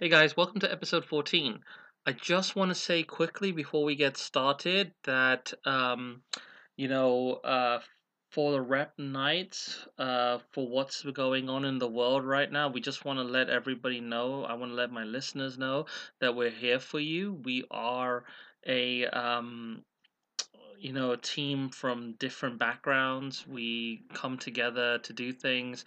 Hey guys, welcome to episode 14. I just want to say quickly before we get started that, um, you know, uh, for the Rep Knights, uh, for what's going on in the world right now, we just want to let everybody know. I want to let my listeners know that we're here for you. We are a, um, you know, a team from different backgrounds. We come together to do things.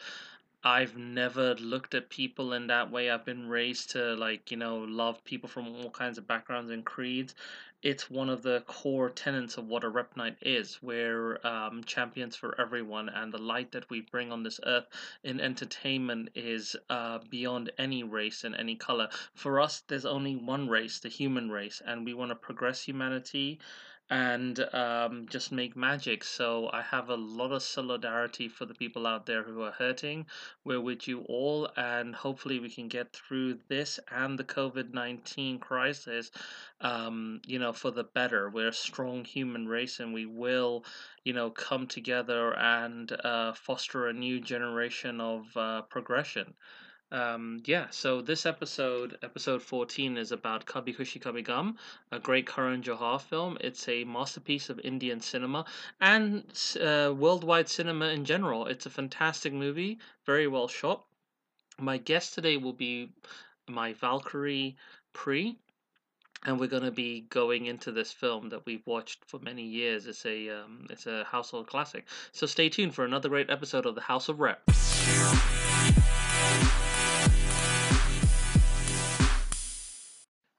I've never looked at people in that way. I've been raised to like, you know, love people from all kinds of backgrounds and creeds. It's one of the core tenets of what a Rep Knight is. We're um, champions for everyone, and the light that we bring on this earth in entertainment is uh, beyond any race and any color. For us, there's only one race, the human race, and we want to progress humanity and um, just make magic. So I have a lot of solidarity for the people out there who are hurting. We're with you all, and hopefully we can get through this and the COVID nineteen crisis. Um, you know, for the better. We're a strong human race, and we will, you know, come together and uh, foster a new generation of uh, progression. Um, yeah, so this episode, episode 14, is about Kabhi Khushi Kabhie Gham, a great Karan Johar film. It's a masterpiece of Indian cinema and uh, worldwide cinema in general. It's a fantastic movie, very well shot. My guest today will be my Valkyrie Pri, and we're going to be going into this film that we've watched for many years. It's a um, it's a household classic. So stay tuned for another great episode of the House of Rep.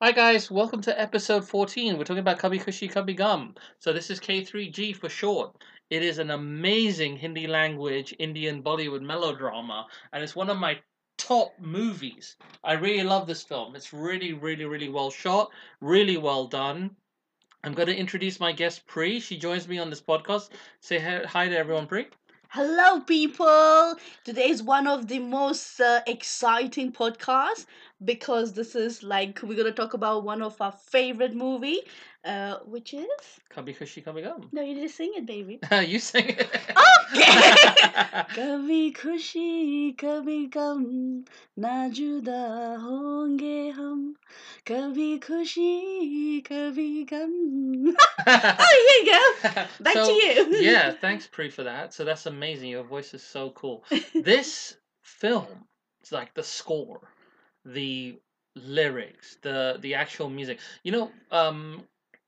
Hi guys, welcome to episode 14. We're talking about Kabhi Khushi Kabhie Gham. So this is K3G for short. It is an amazing Hindi language Indian Bollywood melodrama and it's one of my top movies. I really love this film. It's really really really well shot, really well done. I'm going to introduce my guest Pri. She joins me on this podcast. Say hi to everyone, Pri. Hello, people. Today is one of the most uh, exciting podcasts because this is like we're gonna talk about one of our favorite movie, uh, which is? Kabhi Khushi Kabhie Gham. No, you just sing it, baby. you sing it. Okay. Kabhi Khushi Kabhie Gham, na juda honge hum. Kabhi Khushi Kabhie Gham. Oh, here you go. Back so, to you. yeah, thanks, Pri, for that. So that's amazing. Your voice is so cool. This film, it's like the score, the lyrics the the actual music you know um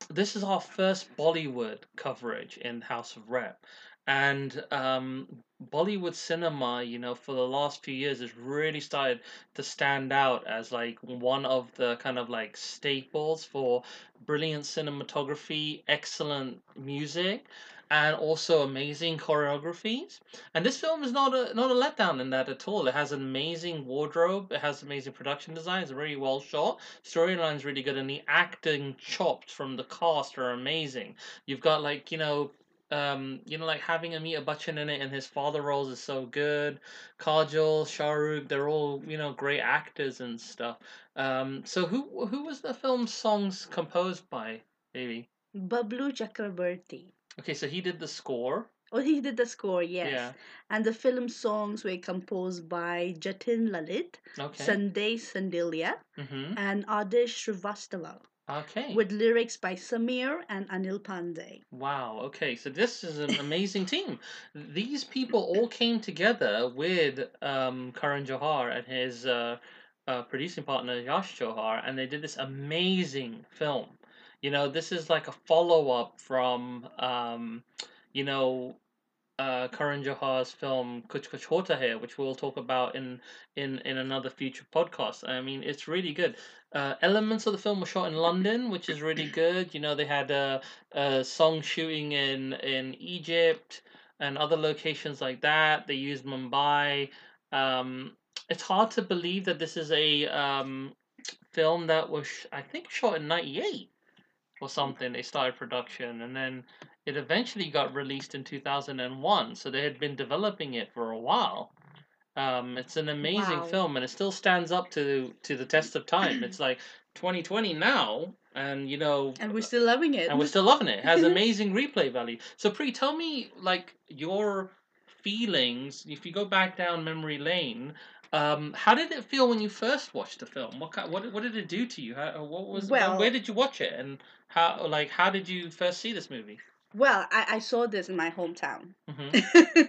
this is our first Bollywood coverage in House of Rep, and um, Bollywood cinema, you know, for the last few years has really started to stand out as like one of the kind of like staples for brilliant cinematography, excellent music, and also amazing choreographies. And this film is not a not a letdown in that at all. It has an amazing wardrobe, it has amazing production design, it's really well shot, storyline's really good, and the acting chopped from the cast are amazing. You've got like, you know, um, you know, like having Amitabh Bachchan in it and his father roles is so good. Kajol, Shahrukh, they're all you know great actors and stuff. Um, so who who was the film's songs composed by, baby? Bablu Chakrabarti Okay, so he did the score. Oh, he did the score, yes. Yeah. And the film songs were composed by Jatin Lalit, Okay. Sandesh Shandilya, mm-hmm. and Adesh Srivastava, Okay. with lyrics by Samir and Anil Pandey. Wow. Okay. So this is an amazing team. These people all came together with um, Karan Johar and his uh, uh, producing partner Yash Johar, and they did this amazing film. You know, this is like a follow up from, um, you know, uh, Karan Johar's film Kuch Kuch Hota Hai, which we'll talk about in in in another future podcast. I mean, it's really good. Uh, elements of the film were shot in London, which is really good. You know, they had a, a song shooting in in Egypt and other locations like that. They used Mumbai. Um, it's hard to believe that this is a um, film that was, I think, shot in '98 or something. They started production, and then it eventually got released in 2001 so they had been developing it for a while um, it's an amazing Wow. film and it still stands up to to the test of time it's like 2020 now and you know And we're still loving it. and we're still loving it. It has amazing replay value. So Pri, tell me like your feelings. If you go back down memory lane, Um, how did it feel when you first watched the film? What kind, what what did it do to you? How, what was Well- where did you watch it and how like how did you first see this movie? Well, I, I saw this in my hometown. hmm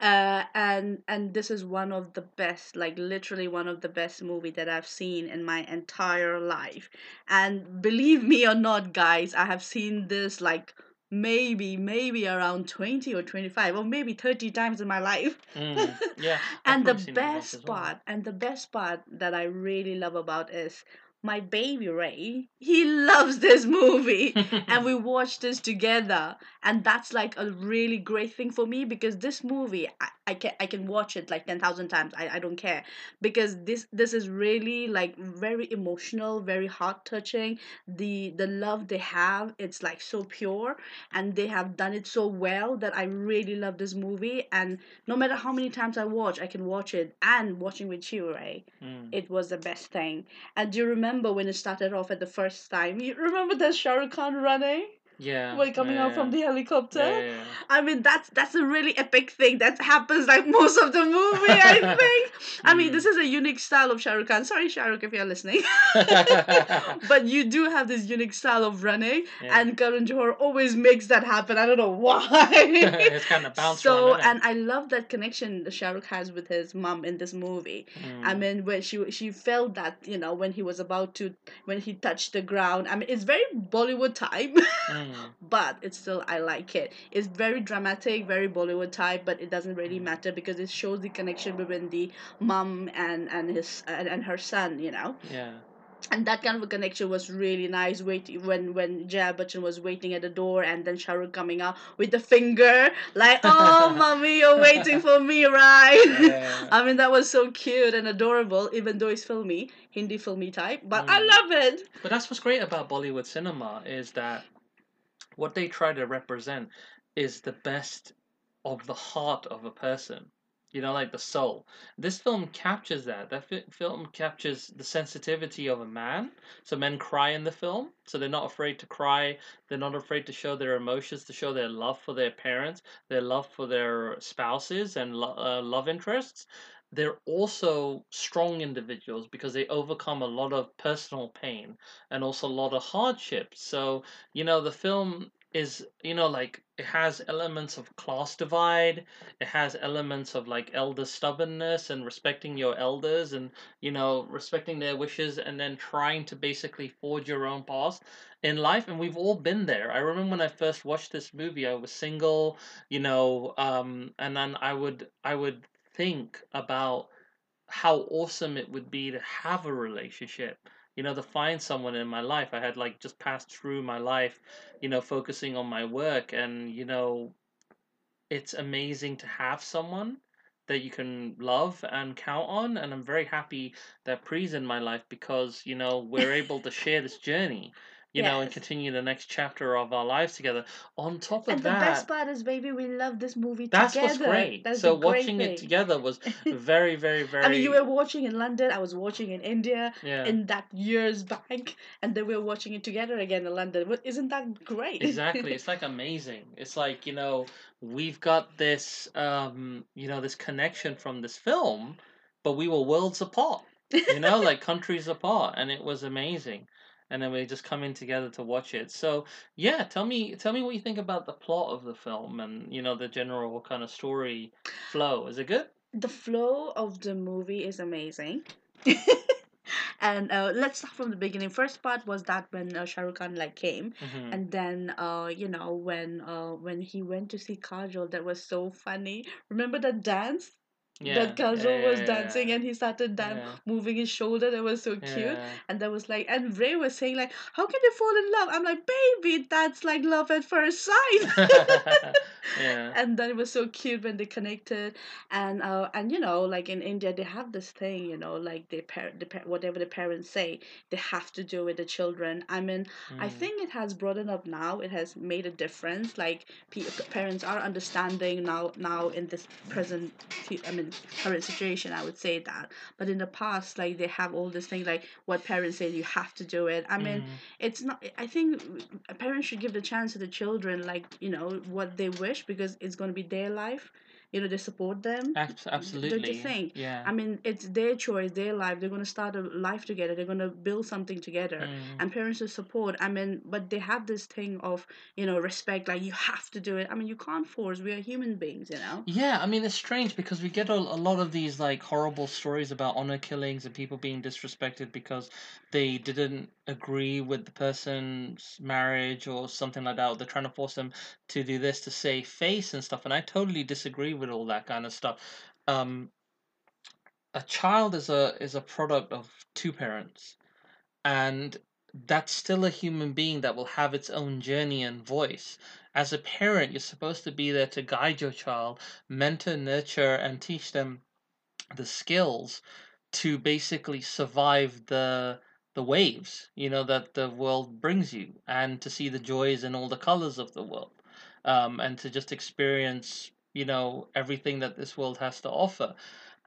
uh, and and this is one of the best, like literally one of the best movie that I've seen in my entire life. And believe me or not, guys, I have seen this like maybe maybe around 20 or 25 or maybe 30 times in my life Mm, yeah. And the probably seen it once best well. part and the best part that i really love about is my baby ray he loves this movie. And we watched this together. And that's like a really great thing for me because this movie i, I can i can watch it like 10,000 times. I, I don't care. Because this this is really like very emotional very heart touching the the love they have it's like so pure. And they have done it so well that i really love this movie. And no matter how many times i watch i can watch it. And watching with you ray Mm. it was the best thing. And do you remember when it started off at the first time? You remember that Shah Khan running Yeah. when coming yeah, out from the helicopter? Yeah. I mean, that's that's a really epic thing that happens like most of the movie. I think. I mean, Mm. this is a unique style of Shah Rukh Khan. Sorry, Shah Rukh, if you're listening, but you do have this unique style of running, Yeah. and Karan Johar always makes that happen. I don't know why. it's kind of bounce so, run, and I love that connection Shah Rukh has with his mom in this movie. I mean, when she she felt that you know when he was about to when he touched the ground. I mean, it's very Bollywood type, Mm. But it's still I like it. It's very dramatic, very Bollywood type, but it doesn't really Mm. matter because it shows the connection between the mom and and his and, and her son. You know, yeah. and that kind of a connection was really nice. Waiting when when Jaya Bachchan was waiting at the door, and then Shah Rukh coming out with the finger, like, "Oh, mommy, you're waiting for me, right?" Yeah. I mean, that was so cute and adorable, even though it's filmy, Hindi filmy type. But I Mm. love it. But that's what's great about Bollywood cinema is that what they try to represent is the best of the heart of a person. You know, like the soul. This film captures that. That fi- film captures the sensitivity of a man. So men cry in the film. So they're not afraid to cry. They're not afraid to show their emotions, to show their love for their parents, their love for their spouses and lo- uh, love interests they're also strong individuals because they overcome a lot of personal pain and also a lot of hardship. So, you know, the film is, you know, like it has elements of class divide, it has elements of like elder stubbornness and respecting your elders and, you know, respecting their wishes and then trying to basically forge your own path in life and we've all been there. I remember when I first watched this movie, I was single, you know, um and then I would I would think about how awesome it would be to have a relationship. You know to find someone in my life. I had like just passed through my life you know focusing on my work and you know it's amazing to have someone that you can love and count on and i'm very happy that pre's in my life because you know we're able to share this journey you know and continue the next chapter of our lives together on top of that. And the best part is, baby, we love this movie that's together. what's great. That's so great watching it together was very, very, very. I mean, you were watching in London. I was watching in India yeah, in that years back, and then we were watching it together again in London. Isn't that great? exactly. It's like amazing. It's like you know we've got this, um, you know, this connection from this film, but we were worlds apart. You know, like countries apart, and it was amazing. And then we just come in together to watch it. So yeah, tell me, tell me what you think about the plot of the film and you know the general kind of story flow. Is it good? the flow of the movie is amazing. and uh, let's start from the beginning. First part was that when uh, Shah Rukh Khan like came, hmm and then uh, you know when uh, when he went to see Kajol, that was so funny. Remember that dance Yeah. that Kajol yeah, was dancing yeah. and he started dan- moving his shoulder. That was so cute. And that was like, and Ray was saying like, how can they fall in love? I'm like, baby, that's like love at first sight. yeah. and then it was so cute when they connected and uh and you know like in india they have this thing you know like they par- the par- whatever the parents say they have to do with the children i mean i Mm. think it has broadened up now it has made a difference like pe- parents are understanding now now in this present I mean current situation i would say that. But in the past like they have all this thing like what parents say you have to do it. I mean Mhm. it's not i think parents should give the chance to the children like you know what they wish because it's going to be their life you know they support them Abs- don't you absolutely. think Yeah. i mean it's their choice their life they're going to start a life together they're going to build something together Mm. and parents will support i mean but they have this thing of you know respect like you have to do it i mean you can't force we are human beings you know Yeah, I mean it's strange because we get a, a lot of these like horrible stories about honor killings and people being disrespected because they didn't agree with the person's marriage or something like that. Or they're trying to force them to do this to save face and stuff. And I totally disagree with all that kind of stuff. Um, a child is a is a product of two parents, and that's still a human being that will have its own journey and voice. As a parent, you're supposed to be there to guide your child, mentor, nurture, and teach them the skills to basically survive the the waves you know that the world brings you and to see the joys and all the colors of the world um, and to just experience you know everything that this world has to offer.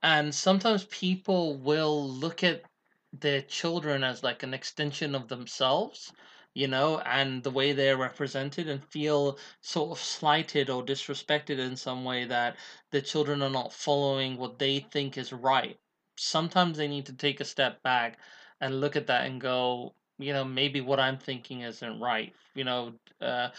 And sometimes people will look at their children as like an extension of themselves you know and the way they're represented and feel sort of slighted or disrespected in some way that the children are not following what they think is right. Sometimes they need to take a step back and look at that and go you know maybe what i'm thinking isn't right. You know uh,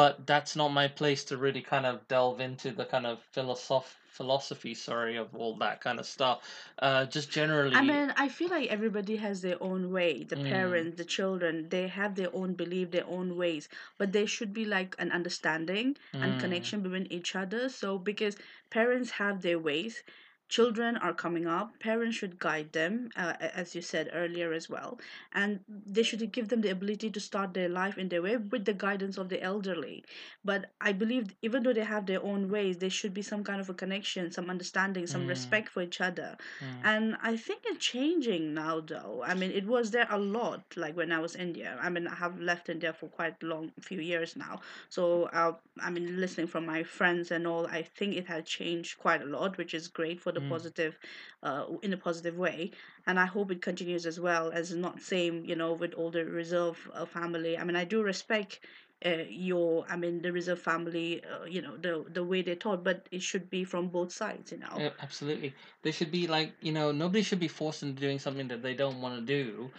but that's not my place to really kind of delve into the kind of philosoph- philosophy sorry of all that kind of stuff uh, just generally I mean, I feel like everybody has their own way. The mm, parents, the children, they have their own belief, their own ways. But there should be like an understanding and mm, connection between each other. So, because parents have their ways, children are coming up, parents should guide them, uh, as you said earlier as well. And they should give them the ability to start their life in their way with the guidance of the elderly. But I believe even though they have their own ways, there should be some kind of a connection, some understanding, some mm, respect for each other mm, and I think it's changing now, though. I mean, it was there a lot, like when I was in India. I mean, I have left India for quite long, few years now. So, uh, I mean, listening from my friends and all, I think it has changed quite a lot, which is great for the mm. positive, uh, in a positive way. And I hope it continues as well as not same, you know, with all the reserve uh, family. I mean, I do respect uh, your i mean the reserve family uh, you know the the way they taught but it should be from both sides you know Yeah, absolutely. They should be like, you know, nobody should be forced into doing something that they don't want to do.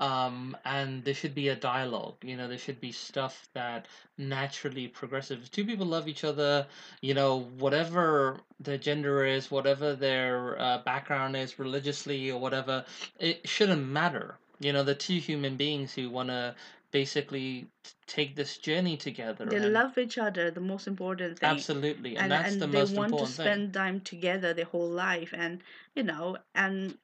Um, and there should be a dialogue, you know, there should be stuff that naturally progressive. If two people love each other, you know, whatever their gender is, whatever their uh, background is religiously or whatever, it shouldn't matter. You know, the two human beings who want to basically take this journey together they and love each other the most important thing absolutely, and and that's the and they want to important thing. spend time together their whole life and you know and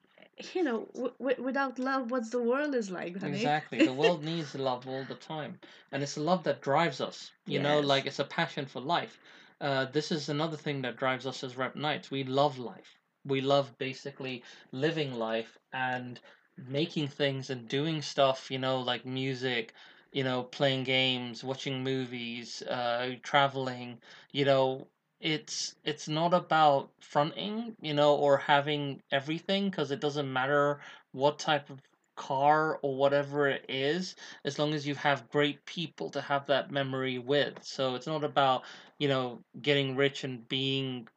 you know w- w- without love what's the world is like honey Exactly. The world needs love all the time. And it's a love that drives us. You know, like it's a passion for life. Uh, this is another thing that drives us as Rep Knights. We love life. We love basically living life and making things and doing stuff, you know, like music, you know, playing games, watching movies, uh, traveling, you know, it's it's not about fronting, you know, or having everything because it doesn't matter what type of car or whatever it is, as long as you have great people to have that memory with. So it's not about, you know, getting rich and being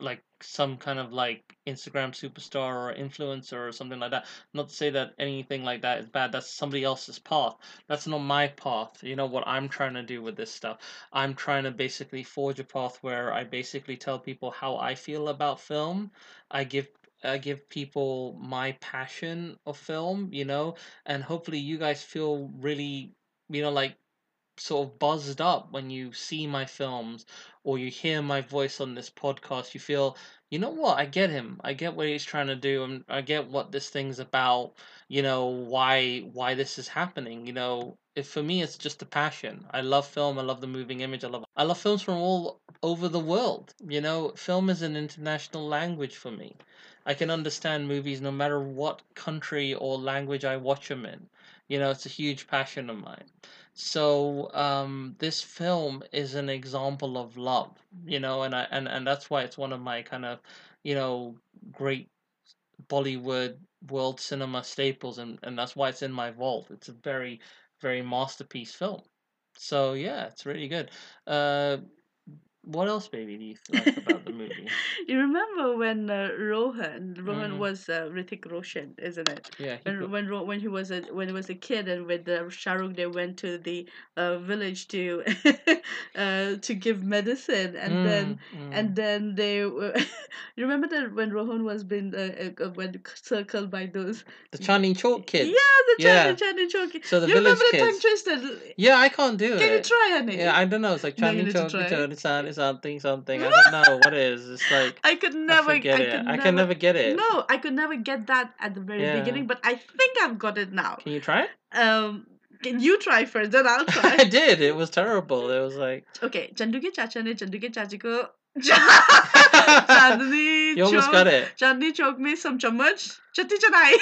like some kind of like Instagram superstar or influencer or something like that. Not to say that anything like that is bad. That's somebody else's path. That's not my path. You know what I'm trying to do with this stuff. I'm trying to basically forge a path where I basically tell people how I feel about film. I give I give people my passion of film, you know, and hopefully you guys feel really, you know, like sort of buzzed up when you see my films or you hear my voice on this podcast. You feel, you know what? I get him. I get what he's trying to do, and I get what this thing's about. You know why why this is happening. You know, if for me it's just a passion. I love film. I love the moving image. I love I love films from all over the world. You know, film is an international language for me. I can understand movies no matter what country or language I watch them in. You know, it's a huge passion of mine. So um, this film is an example of love, you know, and I and, and that's why it's one of my kind of, you know, great Bollywood world cinema staples, and, and that's why it's in my vault. It's a very, very masterpiece film. So yeah, it's really good. Uh, what else, baby, do you like about the movie? you remember when uh, Rohan Rohan Mhm. was uh, Hrithik Roshan, isn't it? Yeah, he When when Ro- when he was a when he was a kid and with uh, Shahrukh they went to the uh, village to uh, to give medicine and then Mm, mm. and then they were you remember that when Rohan was being uh, uh, when circled by those the Chandni Chowk kids. yeah the Yeah. Chandni Chandni Chowki. So the you village remember the tongue kids. twisted Yeah, I can't do can it. Can you try honey Yeah, I don't know. It's like No, you Chandni Chowk, try. Chandni Chandni something something. I don't know what it is. It's like I could never I forget I it. could I can never get it. No, I could never get that at the very Yeah. beginning, but I think I've got it now. Can you try it? Um, can you try first, then I'll I try. did. It was terrible. It was like okay, Chandu के चाचा ने चंदू के चाची को चांदनी you almost Chowk got it. Chandni Chowk में some चम्मच चट्टी चढ़ाई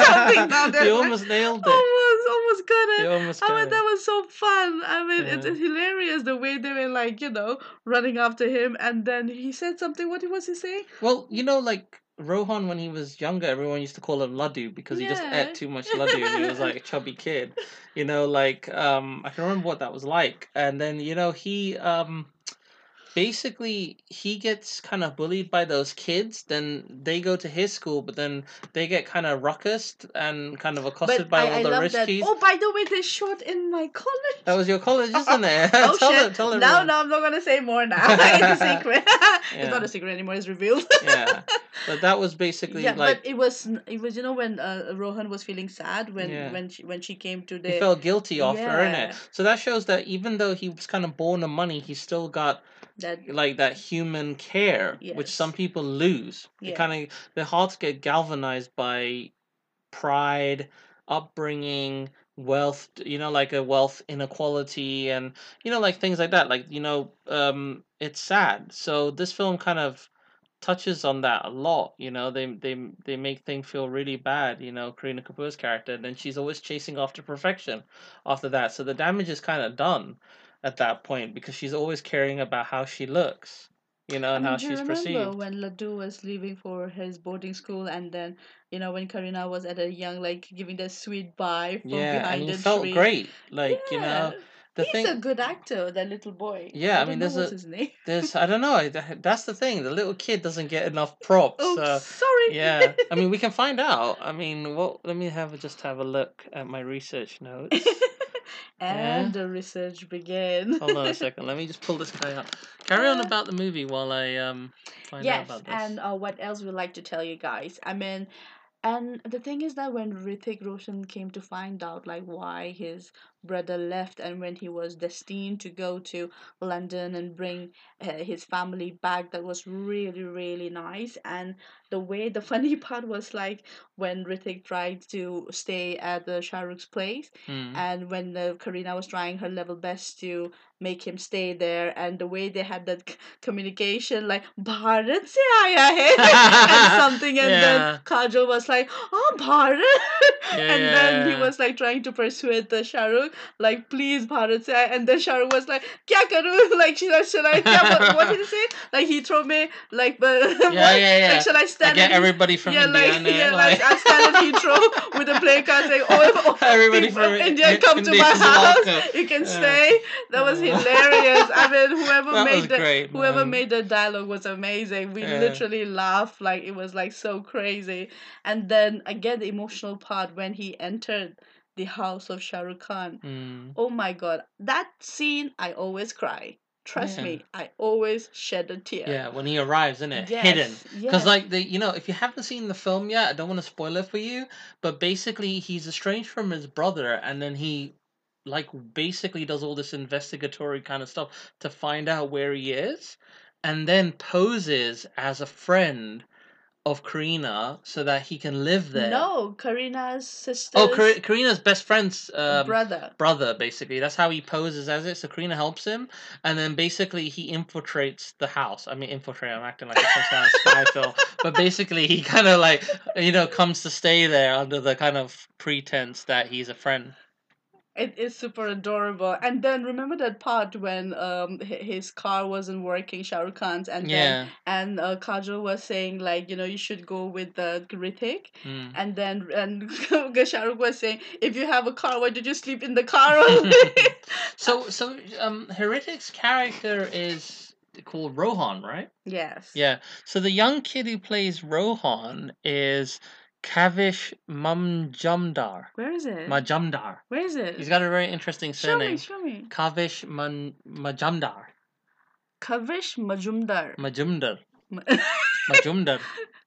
Something down there, you like- almost nailed it. almost almost got it almost I mean, that was so fun. I mean, it's, Yeah. it's hilarious the way they were like, you know, running after him. And then he said something. What he was he saying? Well, you know, like Rohan when he was younger, everyone used to call him Laddu because he just ate too much Laddu and he was like a chubby kid. You know, like um I can remember what that was like. And then, you know, he um basically he gets kind of bullied by those kids then they go to his school but then they get kind of ruckused and kind of accosted by all the love rich that. kids Oh, by the way, they shot in my college. that was your college isn't it oh tell shit! them no, no, I'm not gonna say more now. it's a secret. Yeah. It's not a secret anymore. It's revealed. yeah but that was basically yeah, like but it was it was you know when uh, Rohan was feeling sad when Yeah. when she when she came to the he felt guilty in Yeah. it so that shows that even though he was kind of born of money he still got that like that human care which some people lose. Yeah. kind of their hearts get galvanized by pride upbringing wealth you know like a wealth inequality and you know like things like that. Like you know um it's sad. So this film kind of touches on that a lot you know? They they they make things feel really bad you know Kareena Kapoor's character and then she's always chasing after perfection after that. So the damage is kind of done at that point because she's always caring about how she looks you know I and mean, how do you she's remember perceived when Laddu was leaving for his boarding school, and then you know when Kareena was at a young, like giving that sweet bye from yeah behind and he the felt tree. great like you know Yeah, the he's thing a good actor, that little boy. Yeah, I don't mean, there's a- there's i don't know that's the thing the little kid doesn't get enough props Oh, so sorry. yeah i mean we can find out i mean what let me have just have a look at my research notes and the research began. hold on a second let me just pull this guy up carry on about the movie while i um find out about this and uh, what else we'd like to tell you guys? I mean, and the thing is that when Hrithik Roshan came to find out like why his brother left and when he was destined to go to London and bring uh, his family back, that was really really nice. And the way the funny part was like when Hrithik tried to stay at the Shahrukh's place Hmm. and when uh, Kareena was trying her level best to make him stay there and the way they had that c- communication like Bharat se aaya hai and something and Yeah. then Kajol was like oh Bharat. Yeah, and then he was like trying to persuade the Shahrukh like please Bharat se aaya and then Shahrukh was like kya karu? Like should I, should I kya, what, what did he say? Like he throw me like but yeah yeah yeah. like should I I get at everybody from yeah, India like, yeah, like, I stand at Heathrow with a play card saying, "Oh, oh Everybody people from from India, come to my house. welcome." You can Yeah. stay." That was hilarious. I mean, whoever That made the great, whoever man. made the dialogue was amazing. We Yeah. literally laughed like it was like so crazy. And then again, the emotional part when he entered the house of Shah Rukh Khan. Hmm. Oh my god, that scene! I always cry. Trust Yeah. me, I always shed a tear. yeah when he arrives isn't it Yes, hidden Because yes. like the you know, if you haven't seen the film yet, I don't want to spoil it for you. But basically, he's estranged from his brother, and then he like basically does all this investigatory kind of stuff to find out where he is, and then poses as a friend of Kareena so that he can live there. No, Kareena's sister. Oh, Kar- Karina's best friend's um, brother. brother basically that's how he poses as it so kareena helps him and then basically he infiltrates the house i mean infiltrate i'm acting like it's some kind of spy film but basically he kind of like you know comes to stay there under the kind of pretense that he's a friend It is super adorable. And then remember that part when um his car wasn't working, Shah Rukh Khan's, and then and uh, Kajol was saying like you know you should go with the Hrithik, mm. and then and Shah Rukh was saying if you have a car, why did you sleep in the car so so um Hrithik's character is called Rohan, right? Yes. Yeah. So the young kid who plays Rohan is Kavish Mamjumdar. Where is it? Majumdar. Where is it? He's got a very interesting surname. show me, show me. Kavish Man Majumdar. Kavish Majumdar. Majumdar. Majumdar.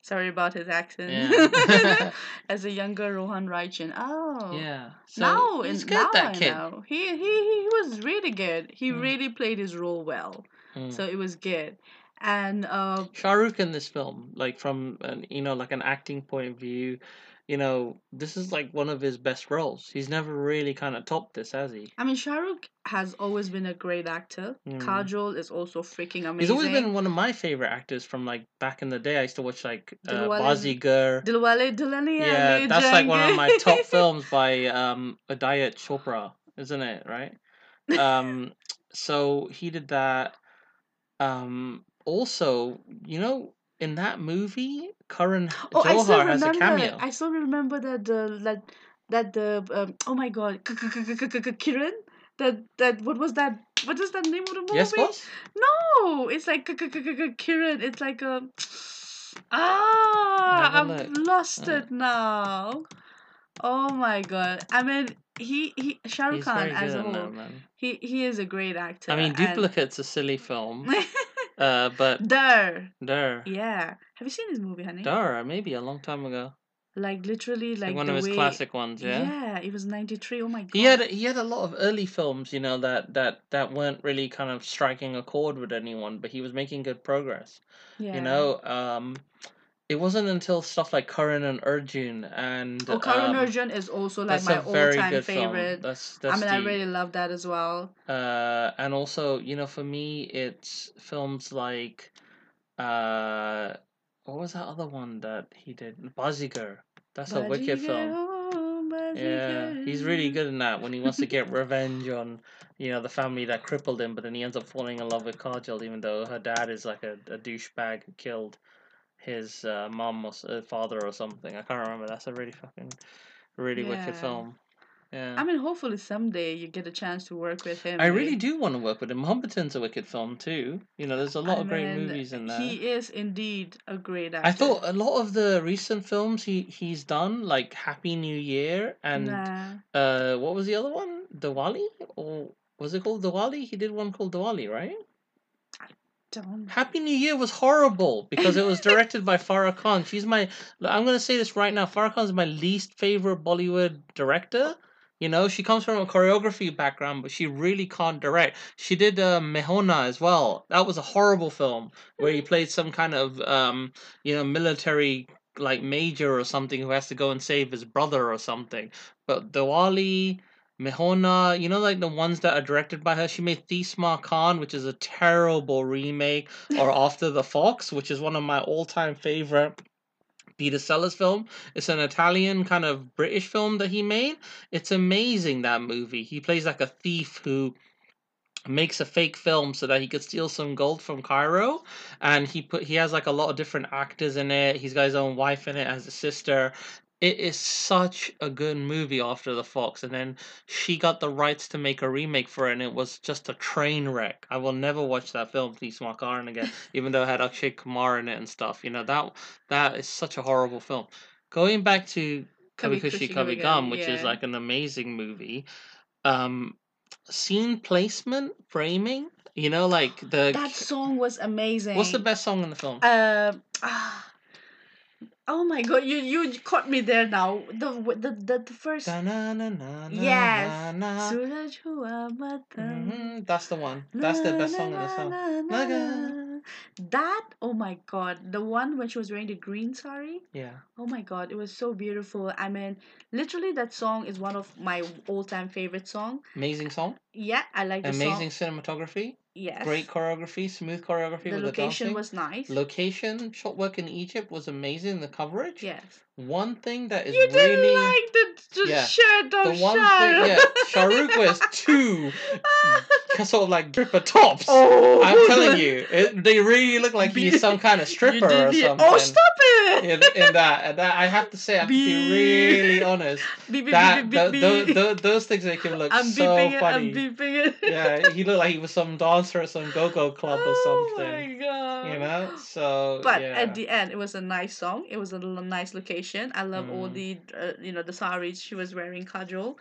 Sorry about his accent. Yeah. As a younger Rohan Raichan. Oh. Yeah. So now, he's good, now that I kid. know. He, he he was really good. He Mm. really played his role well. Mm. So it was good. And uh, Shah Rukh in this film, like from an you know like an acting point of view, you know this is like one of his best roles. He's never really kind of topped this, has he? I mean, Shahrukh has always been a great actor. Mm. Kajol is also freaking amazing. He's always been one of my favorite actors from like back in the day. I used to watch like uh, Dilwale- Bazigar. Dilwale Dulhania Yeah, that's like one of my top films by um Aditya Chopra, isn't it? Right. Um, so he did that. Um, also, you know, in that movie, Karan Oh, I still Johar has a remember. cameo. I still remember that the that that the um, oh my god Kiran that that what was that what is that name of the movie? Yes, boss. No, it's like Kiran. It's like a ah, a I've look. lost Uh. it now. Oh my god! I mean, he he Shah Rukh Khan as a that, whole, he he is a great actor. I mean, and- Duplicate's a silly film, uh, but There, Darr, yeah. Have you seen this movie, honey? Darr, maybe a long time ago, Like literally, like, like, one the of his way. classic ones. Yeah. Yeah, it was ninety three. Oh my god. He had he had a lot of early films, you know, that that that weren't really kind of striking a chord with anyone, but he was making good progress. yeah. You know, um, it wasn't until stuff like Karan and Arjun and Oh, Karan um, Arjun is also like my all time favorite. That's I that's mean, I really love that as well. uh, and also you know for me it's films like uh, what was that other one that he did? Bazigar. That's a wicked film. Bajigar, Yeah, he's really good in that when he wants to get revenge on, you know, the family that crippled him, but then he ends up falling in love with Kajol, even though her dad is like a, a douchebag who killed his uh, mom or uh, father or something. I can't remember. That's a really fucking, really wicked film. Yeah. I mean, hopefully someday you get a chance to work with him. I eh? really do want to work with him. Mohabbatein's a wicked film too. You know, there's a lot I of great mean, movies in there. He is indeed a great actor. I thought a lot of the recent films he he's done, like Happy New Year and Nah. uh, what was the other one? Dilwale or was it called Dilwale? He did one called Dilwale, right? Happy New Year was horrible because it was directed by Farah Khan. She's my. I'm gonna say this right now. Farah Khan is my least favorite Bollywood director. You know, she comes from a choreography background, but she really can't direct. She did uh, Main Hoon Na as well. That was a horrible film where he played some kind of, um, you know, military like major or something who has to go and save his brother or something. But Dilwale, Main Hoon Na, you know, like the ones that are directed by her. She made Tees Maar Khan, which is a terrible remake, or After the Fox, which is one of my all-time favorite Peter Sellers film. It's an Italian kind of British film that he made. It's amazing that movie. He plays like a thief who makes a fake film so that he could steal some gold from Cairo and he put he has like a lot of different actors in it. He's got his own wife in it as a sister. It is such a good movie after the Fox and then she got the rights to make a remake for it and it was just a train wreck. I will never watch that film, Tees Maar Khan again, even though it had Akshay Kumar in it and stuff. You know, that that is such a horrible film. Going back to Kabhi Khushi Kabhie Gham, which is like an amazing movie. Um, scene placement, framing. You know, like the That song was amazing. what's the best song in the film? Um. ah. Oh my god! You you caught me there now. The the the, the first. Da-na-na-na-na-na-na. yes. Mm-hmm. That's the one. That's the best song in the song. Na, na, na. That oh my god, the one when she was wearing the green sari. Yeah. Oh my god, it was so beautiful. I mean, literally that song is one of my all-time favorite song. Amazing song. Yeah, I like the Amazing song. cinematography. Yes. Great choreography. Smooth choreography The with location the was nice. Location shot work in Egypt was amazing. The coverage. yes. One thing that is You didn't really like the, the Yeah. shirt the of one Shah thing. Yeah, Shah Rukh wears two sort of like stripper tops. oh, I'm telling you, it, they really look like he's some kind of stripper or did- oh, something. Oh, stop in, in that. And that I have to say, I have to be really honest. Beep, beep, That beep, beep, tho- beep, tho- beep. tho- those things make him look I'm so beeping it. I'm funny. beeping it. Yeah, he looked like he was some dancer at some go-go club or something. oh my god. You know, so But yeah. at the end, it was a nice song. It was a nice location. I love all Mm. the, uh, you know, the saris she was wearing. Kajol.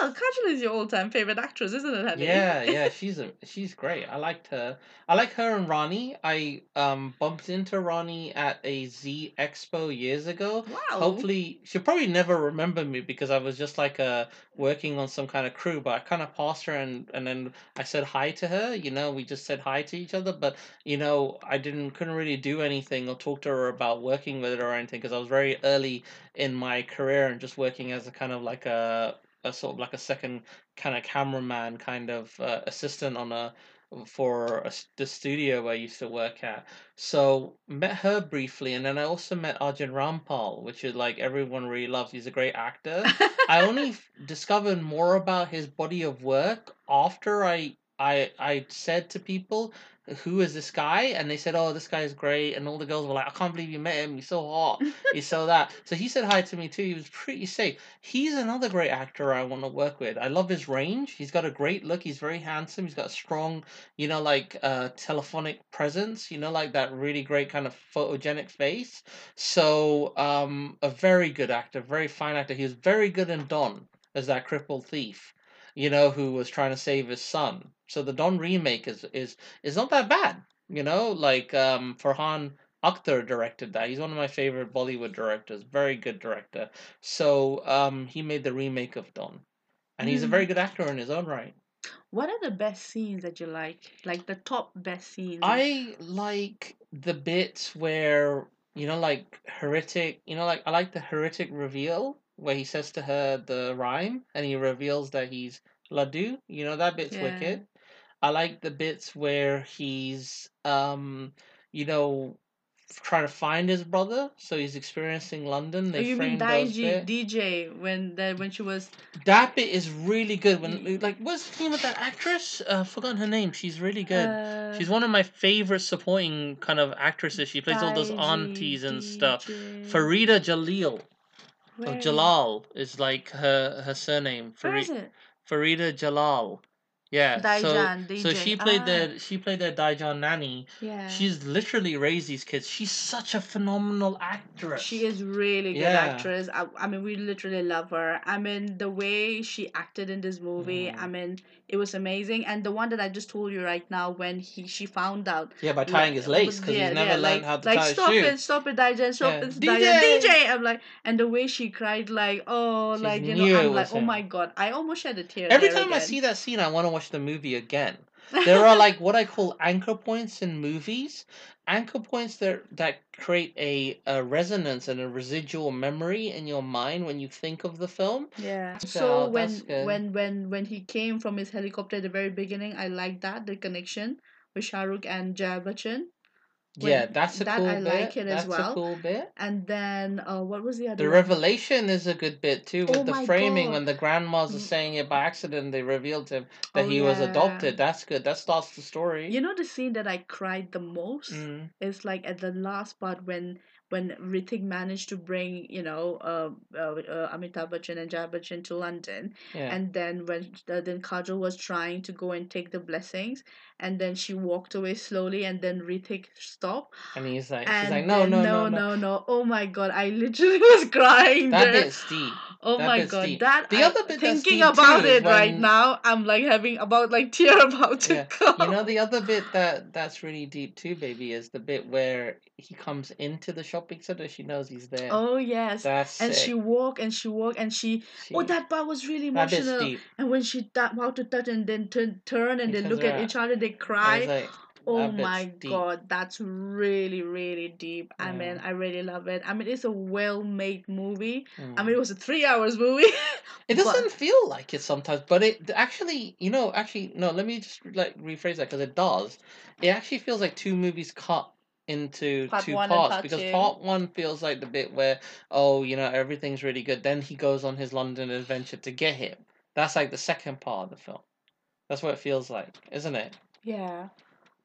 Oh, Kajol is your all-time favorite actress, isn't it, honey? Yeah, yeah, she's a she's great. I liked her. I like her and Rani. I um bumped into Rani at a Z Expo years ago. Wow. Hopefully, she'll probably never remember me because I was just like uh working on some kind of crew. But I kind of passed her and and then I said hi to her. You know, we just said hi to each other. But you know, I didn't couldn't really do anything or talk to her about working with her or anything because I was very early in my career and just working as a kind of like a a sort of like a second kind of cameraman kind of uh, assistant on a for a, the studio I used to work at. So met her briefly, and then I also met Arjun Rampal, which is like everyone really loves. He's a great actor. I only f- discovered more about his body of work after I I I said to people, "Who is this guy?" And they said, "Oh, this guy is great." And all the girls were like, "I can't believe you met him. He's so hot. He's so that." So he said hi to me too. He was pretty safe. He's another great actor I want to work with. I love his range. He's got a great look. He's very handsome. He's got a strong, you know, like uh telephonic presence. You know, like that really great kind of photogenic face. So um, a very good actor, very fine actor. He was very good in Don as that crippled thief, you know, who was trying to save his son. So the Don remake is is is not that bad, you know. Like um, Farhan Akhtar directed that. He's one of my favorite Bollywood directors. Very good director. So um, he made the remake of Don, and he's a very good actor in his own right. What are the best scenes that you like? Like the top best scenes? I like the bits where you know, like Hrithik. You know, like I like the Hrithik reveal where he says to her the rhyme and he reveals that he's Laddu. You know that bit's Yeah. wicked. I like the bits where he's um, you know, trying to find his brother. So he's experiencing London. Oh, you mean those DJ. DJ when the when she was That bit is really good. When like what's the name of that actress? Uh, forgotten her name. She's really good. uh, She's one of my favorite supporting kind of actresses. She plays all those DJ, aunties and stuff. Farida Jalal Where Jalal is like her her surname. Where is it? Farida Jalal. Yeah. Daijan, so so she played Ah. the she played the Daijan nanny. Yeah. She's literally raised these kids. She's such a phenomenal actress. She is really good Yeah. actress. I, I mean, we literally love her. I mean, the way she acted in this movie. Mm. I mean, it was amazing. And the one that I just told you right now, when he she found out, Yeah, by tying his lace because yeah, he's never yeah, learned like, how to like tie stop his shoe. it, stop it, Dijan, stop Yeah. it, DJ! DJ. I'm like, and the way she cried, like, oh, She like you know, I'm like, was oh my god, I almost shed a tear. Every time I see that scene, I want to watch the movie again. There are like what I call anchor points in movies. Anchor points that that create a, a resonance and a residual memory in your mind when you think of the film. Yeah. So, So when good. when when when he came from his helicopter at the very beginning, I like that the connection with Shahrukh and Jaya Bachchan. Yeah, that's a that cool I bit. like it as well. a cool bit. And then uh, what was the other The one? revelation is a good bit too with Oh the framing God. when the grandmas are Mm. saying it by accident they revealed to him that Oh, he was adopted. That's good. That starts the story. You know the scene that I cried the most Mm. is like at the last part when when Hrithik managed to bring you know uh, uh, uh, Amitabh Bachchan and Jaya Bachchan to London, Yeah. and then when uh, then Kajol was trying to go and take the blessings, and then she walked away slowly, and then Hrithik stopped, And he's like, and she's like, no, no, no, no, no. no, no. Oh my god, I literally was crying That there. bit's deep. Oh that my god, deep. that The I- other bit that's thinking about it right now, I'm like having about like tear about to Yeah. come. You know the other bit that that's really deep too, baby, is the bit where he comes into the shopping center. She knows he's there. Oh yes, that's and she walk and she walk and she. Oh, she- Oh, that part was really emotional. deep. And when she that about to touch and then turn turn and He they look at each other, they cry. like, Oh my deep. god, that's really really deep. I mean, I really love it. I mean, it's a well made movie. I Mm. mean, it was a three hours movie. It doesn't feel like it sometimes, but it actually, you know, actually, no. Let me just like rephrase that because it does. It actually feels like two movies cut into Part two parts part because two. part one feels like the bit where oh, you know, everything's really good. Then he goes on his London adventure to get him. That's like the second part of the film. That's what it feels like, isn't it? Yeah,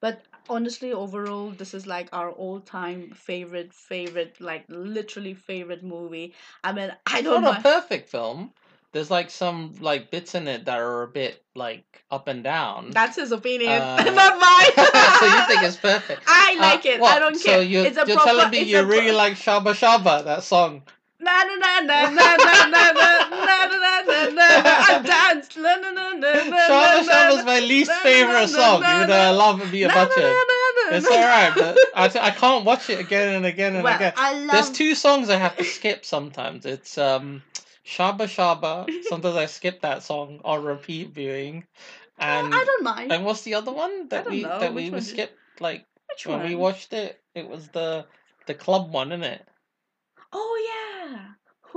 but honestly overall this is like our all-time favorite favorite like literally favorite movie i mean i It's don't not a mind perfect film. There's like some like bits in it that are a bit like up and down. that's his opinion Uh, not mine so you think it's perfect? i Uh, like it i what? don't care. So care you, it's a you're proper telling me it's you a pro- really like Shava Shava, that song? na na na na na na na na na na na na na I dance na na na Shava na Shava's na my least favorite song, even though I love Amitabh na, na, Bachchan. na, na, It's alright, but I, t- I can't watch it again and again and well again. I There's two songs I have to skip sometimes. It's um Shava Shava. Sometimes I skip that song on repeat viewing. Uh, And I don't mind and what's the other one that we know, that which we one would did- skip like which when we watched it? It was the the club one, isn't it? oh yeah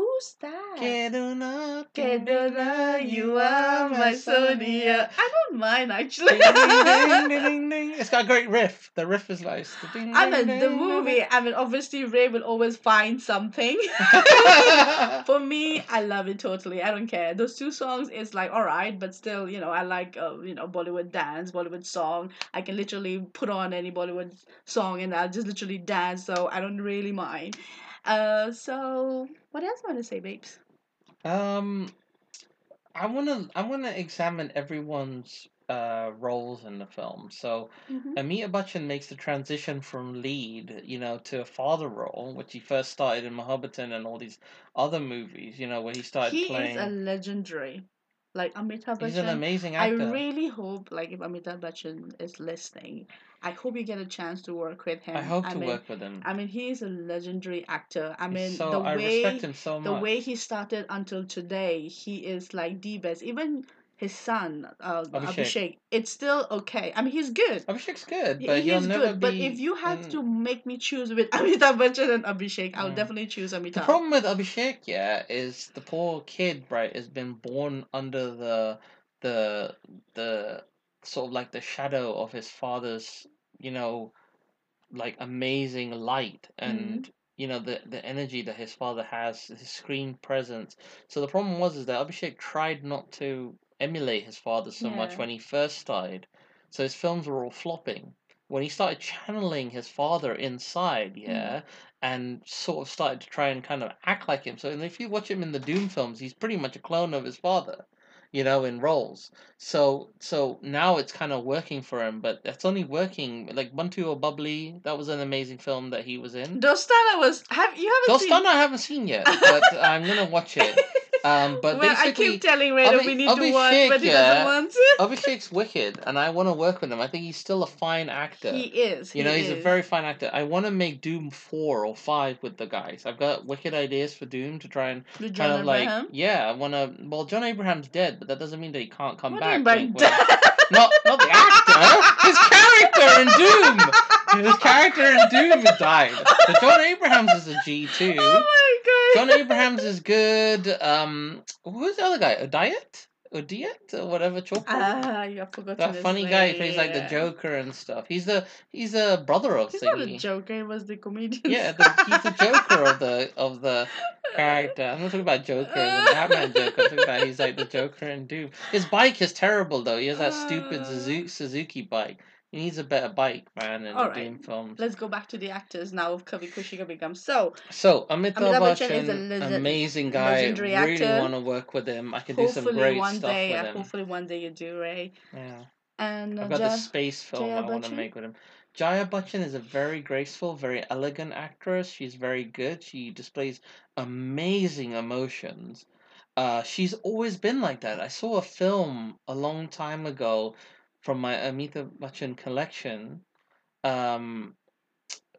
who's that Keduna, Kedona, you are my Sonia. I don't mind actually. Ding, ding, ding. It's got a great riff. The riff is nice. The I mean, the movie, I mean, obviously, Ray will always find something. For me, I love it totally. I don't care. Those two songs is like, all right, but still, you know, I like, uh, you know, Bollywood dance, Bollywood song. I can literally put on any Bollywood song and I'll just literally dance, so I don't really mind. Uh, so what else want to say, babes? Um, I wanna I wanna examine everyone's uh roles in the film. So Mhm. Amitabh Bachchan makes the transition from lead, you know, to a father role, which he first started in Mohabbatein and all these other movies, you know, where he started He playing. is a legendary. Like Amitabh Bachchan, He's an amazing I really hope, like, if Amitabh Bachchan is listening, I hope you get a chance to work with him. I hope to mean, work with him. I mean, he is a legendary actor. I mean, so the I way respect him so the way he started until today, he is like the best. Even his son, uh, Abhishek. Abhishek, it's still okay. I mean, he's good. Abhishek's good, but he'll he's good. But if you have in- to make me choose with Amitabh Bachchan and Abhishek, I'll Mm. definitely choose Amitabh. The problem with Abhishek, yeah, is the poor kid, right, has been born under the the the sort of like the shadow of his father's, you know, like amazing light and you know the the energy that his father has, his screen presence. So the problem was is that Abhishek tried not to emulate his father so much when he first started. So his films were all flopping. When he started channeling his father inside, hmm. yeah, and sort of started to try and kind of act like him. So and if you watch him in the Dhoom films, he's pretty much a clone of his father, you know, in roles. So so now it's kind of working for him, but it's only working like Two or Bubbly. That was an amazing film that he was in. Dostana was have you haven't Dostana I haven't seen yet, but I'm gonna watch it. Um, but well, I keep telling Ray that we need to work, watch, but he doesn't want to. Abhishek's wicked, and I want to work with him. I think he's still a fine actor. He is. You know, he he's a very fine actor. I want to make Dhoom four or five with the guys. I've got wicked ideas for Dhoom to try and kind of like yeah. I want to. Well, John Abraham's dead, but that doesn't mean that he can't come What back. wink, wink. Not not the actor. His character in Dhoom. His character in Dhoom died. But John Abrahams is a G too. Oh. John Abrahams is good. Um, who's the other guy? Odiet? Odiet or whatever. Chopra? Ah, you forgotten that funny guy who plays like the. Joker and stuff. He's the he's a brother of He's not Thingy. Joker. He was the comedian. Yeah, the, he's the Joker of the of the character. I'm not talking about Joker as a Batman Joker. I'm talking about he's like the Joker and Dhoom. His bike is terrible though. He has that stupid. Suzuki, Suzuki bike. He needs a better bike, man, in the Alright. Dhoom films. Let's go back to the actors now of Kabhi Khushi Kabhie Gham. So, So Amitabh Bachchan is a amazing guy. legendary Really actor. want to work with him. I can do some great one stuff day, with uh, him. hopefully one day you do, Ray. Yeah. And uh, I've got Ja- the space film Jaya I want to make with him. Jaya Bachchan is a very graceful, very elegant actress. She's very good. She displays amazing emotions. Uh, she's always been like that. I saw a film a long time ago from my Amitabh Bachchan collection. Um,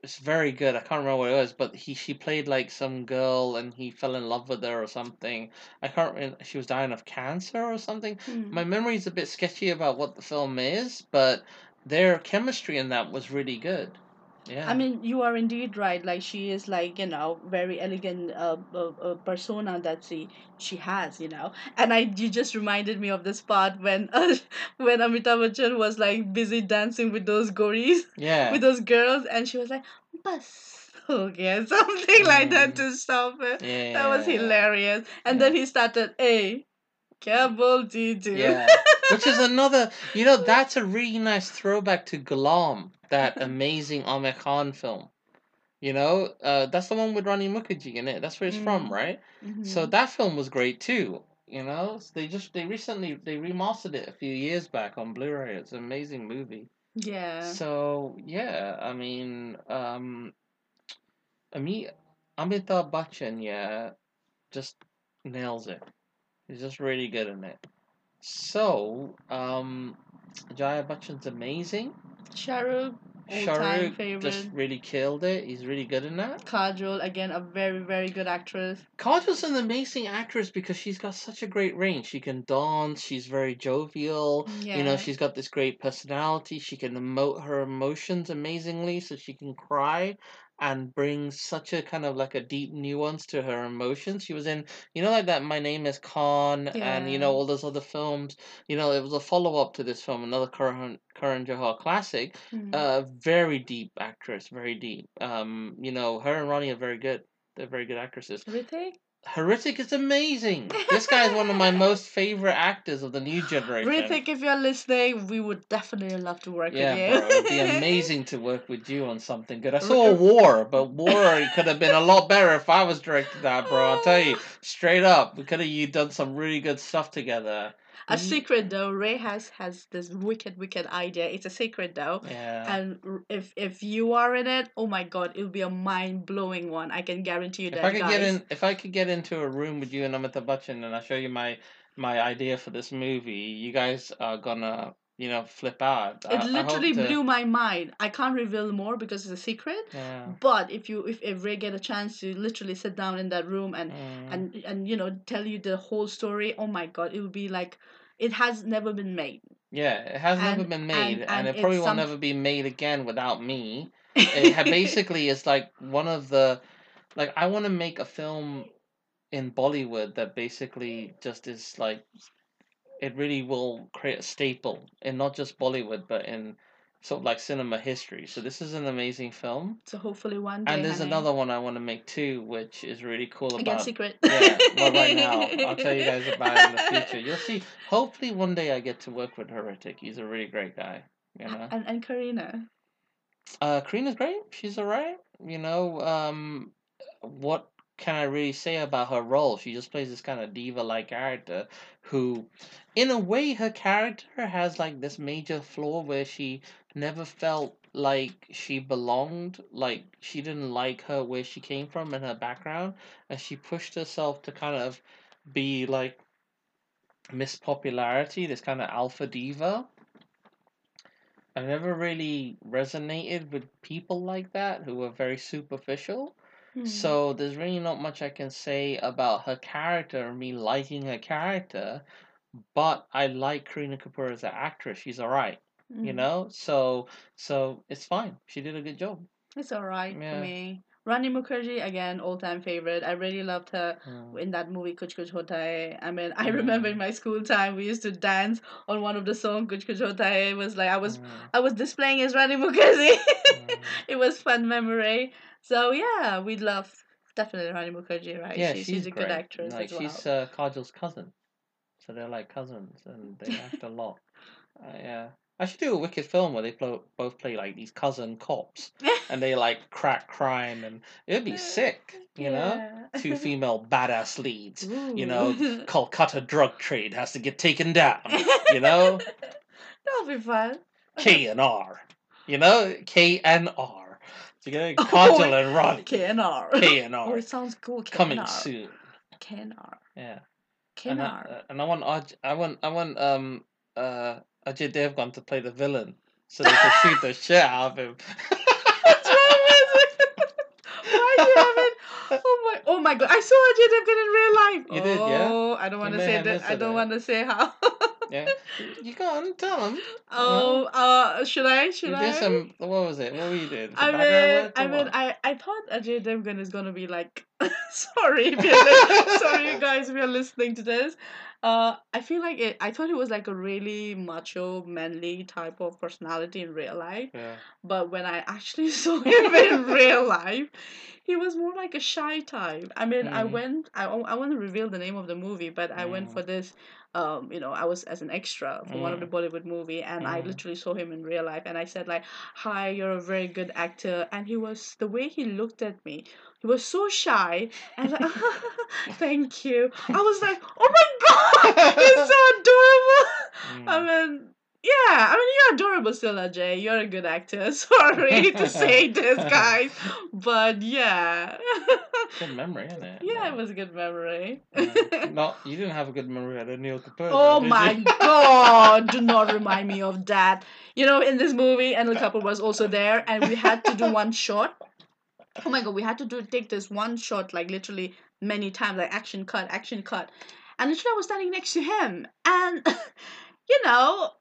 it's very good. I can't remember what it was, but he she played like some girl and he fell in love with her or something. I can't remember. She was dying of cancer or something Hmm. my memory's a bit sketchy about what the film is, but their chemistry in that was really good. Yeah. I mean, you are indeed right. Like she is like you know very elegant uh, uh, uh, persona that she she has, you know. And I you just reminded me of this part when uh, when Amitabh Bachchan was like busy dancing with those gories yeah. with those girls, and she was like bus okay something like that Mm. to stop it. yeah. That was hilarious. And then he started a Kabul Didu. Yeah. Which is another, you know, that's a really nice throwback to Ghulam, that amazing Aamir Khan film. You know, uh, that's the one with Rani Mukherjee in it. That's where it's from, Mm. right? So Mhm. that film was great too. You know, So they just they recently they remastered it a few years back on Blu-ray. It's an amazing movie. yeah. So yeah, I mean, um, Ami Amitabh Bachchan, yeah, just nails it. He's just really good in it. So, um, Jaya Bachchan's amazing. Shahrukh, Shahrukh favorite. just really killed it. He's really good in that. Kajol, again, a very, very good actress. Kajol's an amazing actress because she's got such a great range. She can dance. She's very jovial. Yeah. You know, she's got this great personality. She can emote her emotions amazingly, so she can cry and bring such a kind of like a deep nuance to her emotions. She was in, you know, like that My Name is Khan and, you know, all those other films. You know, it was a follow up to this film, another Karan, Karan Johar classic. Mhm. Uh, very deep actress, very deep. Um, you know, her and Rani are very good. They're very good actresses. Hrithik? Hrithik is amazing. This guy is one of my most favorite actors of the new generation. Hrithik, if you're listening, we would definitely love to work Yeah, with you. bro, it'd be amazing to work with you on something good. I saw War, but War could have been a lot better if I was directing that, bro. I'll tell you straight up, we could have you done some really good stuff together. A mm-hmm. secret though, Ray has has this wicked, wicked idea. It's a secret though. Yeah. And if if you are in it, oh my god, it'll be a mind blowing one. I can guarantee you If that, I could guys. get in, if I could get into a room with you and I'm at Amitabh Bachchan, and I show you my my idea for this movie, you guys are gonna, you know, flip out. I- I It hope literally to- blew my mind. I can't reveal more because it's a secret. Yeah. But if you if, Ray get a chance to literally sit down in that room and Mm. and and you know tell you the whole story, oh my god, it would be like it has never been made. Yeah, it has never been made, and- and, and it probably will some- never be made again without me. It basically is like one of the, like I want to make a film in Bollywood that basically just is like, it really will create a staple in not just Bollywood but in sort of like cinema history. So this is an amazing film, so hopefully one day. and there's honey. another one I want to make too, which is really cool Again, about. secret. Yeah, well, right now I'll tell you guys about it in the future. You'll see. Hopefully, one day I get to work with Hrithik. He's a really great guy. You know. And and Kareena. Uh, Kareena's great. She's alright. You know, um, what can I really say about her role? She just plays this kind of diva-like character who, in a way, her character has like this major flaw where she never felt like she belonged. Like she didn't like her where she came from and her background, and she pushed herself to kind of be like Miss Popularity, this kind of alpha diva. I never really resonated with people like that who were very superficial. Hmm. So there's really not much I can say about her character or me liking her character. But I like Kareena Kapoor as an actress. She's alright, you Mhm. know. So so it's fine. She did a good job. It's alright Yeah. for me. Rani Mukherjee again, all time favorite. I really loved her Mm. in that movie Kuch Kuch Hota Hai. I mean, I remember in Mm. my school time we used to dance on one of the songs Kuch Kuch Hota Hai. It was like I was Mm. I was displaying as Rani Mukherjee. Mm. it was fun memory. So yeah, we love definitely Rani Mukherjee, right? Yeah, she's, she's, she's a good actress Like as well. she's uh, Kajol's cousin, so they're like cousins, and they act a lot. Uh, yeah, I should do a wicked film where they both play like these cousin cops, and they like crack crime, and it'd be sick, you know. Two female badass leads. You know, Kolkata drug trade has to get taken down. You know, That'll be fun. K and R. You know, K and R. Get Oh, Kajol and Rani. KNR. K and Oh, it sounds cool. coming soon. KNR. Yeah. And I, KNR. uh, and I want Aj- I want I want um uh Ajay Devgan to play the villain so they can shoot the shit out of him. What's wrong with Why do you have it? Oh my! Oh my God! I saw Ajay Devgan in real life. You did, yeah? Oh, I don't want to say that. I don't want to say how. Yeah, you go on, tell him. oh, uh, should I? Should You I? did some. What was it? What were you doing? I mean, I mean, what? I, I thought Ajay Devgan is gonna be like sorry, if li- sorry, you guys, if you're listening to this. Uh, I feel like it. I thought he was like a really macho, manly type of personality in real life. Yeah. But when I actually saw him in real life, he was more like a shy type. I mean, I Mm. went. I I want to reveal the name of the movie, but I went Mm. for this. Um, you know, I was as an extra for one of the Bollywood movie, and I Mm. literally saw him in real life, and I said like, "Hi, you're a very good actor," and he was the way he looked at me. He was so shy, and like, thank you. I was like, oh my god, he's so adorable. I Mm. mean, yeah, I mean, you're adorable still, Ajay. You're a good actor. Sorry to say this, guys. But yeah. Good memory, isn't it? yeah, it was a good memory. Yeah. Not you didn't have a good memory of Anil Kapoor. Oh did my you? god, do not remind me of that. You know, in this movie, Anil Kapoor was also there, and we had to do one shot. Oh my god, we had to do take this one shot like literally many times, like action cut, action cut. And literally I was standing next to him. And you know,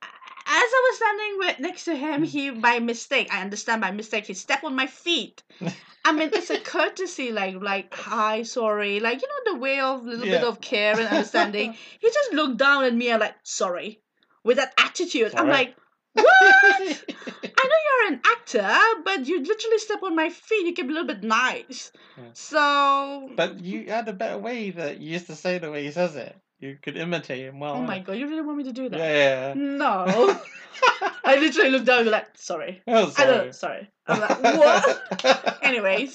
I was standing with next to him, mm. he by mistake, I understand by mistake, he stepped on my feet. I mean, it's a courtesy, like like hi, sorry, like you know the way of a little bit of care and understanding. he just looked down at me and like sorry, with that attitude. I'm like, what? I know you're an actor, but you literally step on my feet. You can be a little bit nice. Yeah. So, But you had a better way that you used to say the way he says it. You could imitate him well. oh my god, you really want me to do that? Yeah. No. I literally looked down and be like, sorry. oh, I don't sorry. sorry. I'm like, what? Anyways,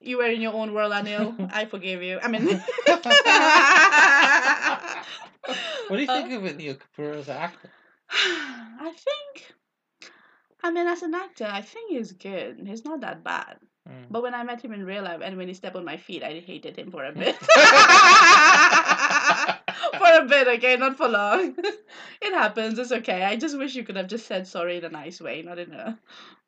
you were in your own world, Anil. I forgive you. I mean, what do you Uh, think of Anil Kapoor as an actor? I think, I mean, as an actor, I think he's good. He's not that bad. Mm. But when I met him in real life and when he stepped on my feet, I hated him for a bit. for a bit, okay, not for long. it happens. It's okay. I just wish you could have just said sorry in a nice way, not in a,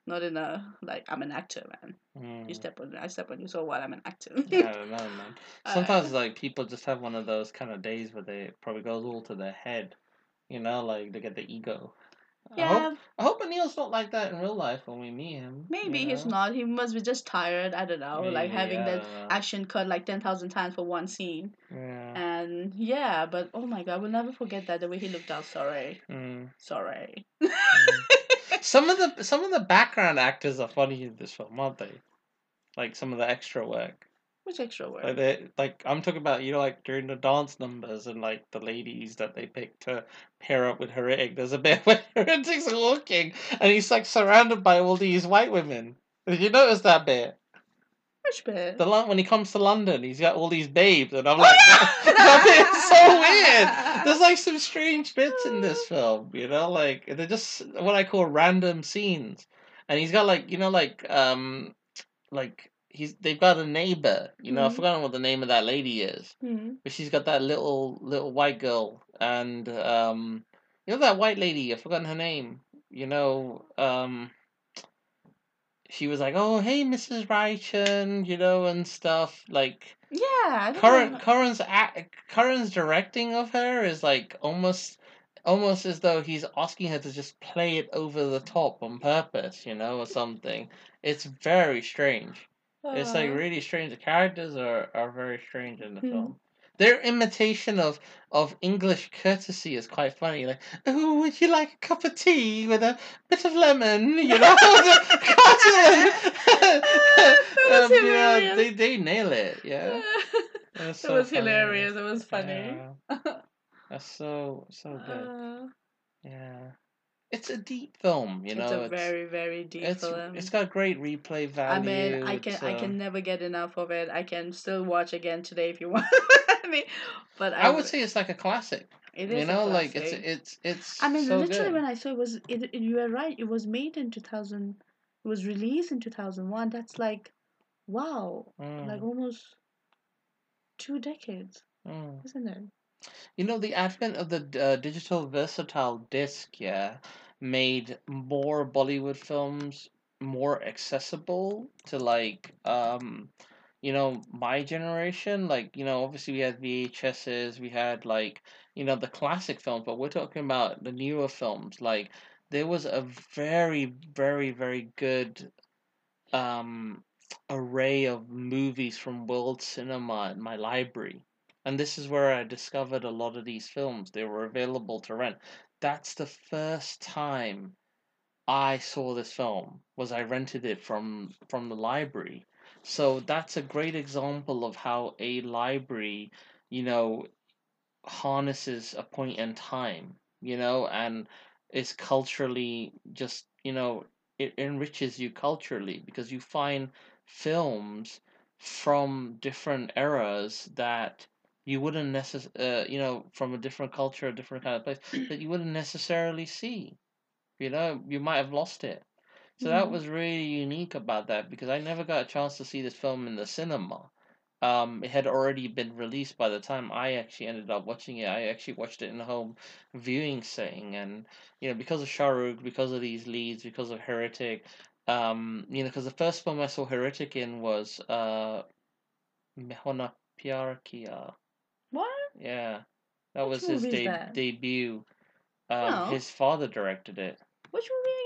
not in a like I'm an actor, man. Mm. You step on, I step on you. So what? I'm an actor. I know, man. Uh, Sometimes, like, people just have one of those kind of days where they probably goes all to their head. You know, like, they get the ego. I yeah, hope, I hope Anil's not like that in real life when we meet him. maybe you he's not. He must be just tired. I don't know, like having I that action cut like ten thousand times for one scene. Yeah. And yeah, but oh my god, we'll never forget that the way he looked out. Sorry, Mm, sorry. mm. some of the some of the background actors are funny in this film, aren't they? Like some of the extra work. Which extra work? Like they like I'm talking about you know like during the dance numbers and like the ladies that they pick to pair up with Hrithik. There's a bit where Hrithik's walking and he's like surrounded by all these white women. Did you notice that bit? Which bit? The when he comes to London, he's got all these babes, and I'm like, that bit's so weird. There's like some strange bits in this film, you know, like they're just what I call random scenes, and he's got like you know like um like he's they've got a neighbor, you know, I've Mhm. forgotten what the name of that lady is, Hmm. but she's got that little little white girl, and um you know that white lady, I've forgotten her name, you know um. She was like, "Oh, hey, Mrs. Raichand," you know, and stuff. Like, Yeah. Current. Karan's act, Karan's directing of her is like almost almost as though he's asking her to just play it over the top on purpose, you know, or something. It's very strange. It's like Uh, really strange. The characters are, are very strange in the Hmm. film. Their imitation of, of English courtesy is quite funny. Like, oh, would you like a cup of tea with a bit of lemon? You know, was um, you know, they they nail it. Yeah, It's it so was hilarious. It was funny. Yeah. That's so so good. Uh, Yeah, it's a deep film. You know, it's a very very deep it's film. it's got great replay value. I mean, I can it's, I uh, can never get enough of it. I can still watch again today if you want. I but I, I would say it's like a classic. it is you know, like it's it's it's. I mean, so literally, good. when I saw it was it, it, you were right. It was made in two thousand. It was released in two thousand one. That's like, wow, Mm, like almost two decades, mm. isn't it? You know, the advent of the uh, digital versatile disc, yeah, made more Bollywood films more accessible to like um you know my generation like you know obviously we had VHSs we had like you know the classic films but we're talking about the newer films like there was a very very very good um array of movies from world cinema in my library. And this is where I discovered a lot of these films. They were available to rent. That's the first time I saw this film was I rented it from from the library. So that's a great example of how a library, you know, harnesses a point in time, you know, and is culturally just, you know, it enriches you culturally because you find films from different eras that you wouldn't necess- uh, you know, from a different culture, a different kind of place that you wouldn't necessarily see. You know, you might have lost it. So that Mhm. was really unique about that because I never got a chance to see this film in the cinema. Um, it had already been released by the time I actually ended up watching it. I actually watched it in a home viewing setting, and you know, because of Shah Rukh, because of these leads, because of Hrithik, um, you know, because the first film I saw Hrithik in was uh, Mehona Pyar Kiya. What? Yeah, that Which was his de- debut. Um, Oh. his father directed it. Which movie?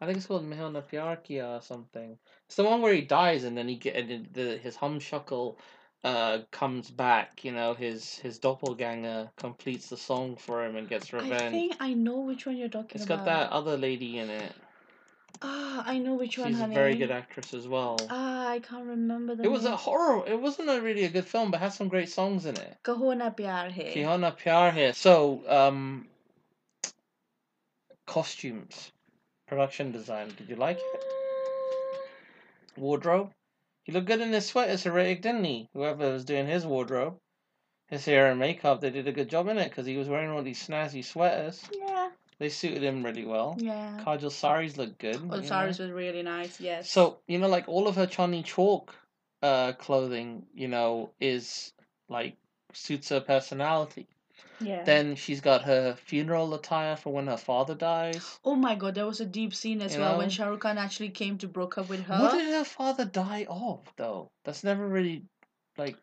I think it's called Mehona Pyar Kiya or something. It's the one where he dies and then he get and the his humshuckle uh comes back. You know, his his doppelganger completes the song for him and gets revenge. I think I know which one you're talking It's about. got that other lady in it. Ah, I know which one, She's a honey. very good actress as well. Ah, I can't remember the It was a horror. It wasn't a really a good film, but had some great songs in it. Kaho Na Pyar Hai. Kihona Pyar Hai. So, um, costumes, production design. Did you like it? Wardrobe. He looked good in his sweaters, Hrithik, didn't he? Whoever was doing his wardrobe, his hair and makeup, they did a good job in it because he was wearing all these snazzy sweaters. Yeah, They suited him really well. yeah. Kajol saris looked good. You the know. saris was really nice. Yes. So you know, like all of her Chandni Chowk, uh, clothing, you know, is like suits her personality. Yeah. Then she's got her funeral attire for when her father dies. Oh my god, there was a deep scene as You well when know? Shah Rukh Khan actually came to broke up with her. What did her father die of, though? That's never really, like,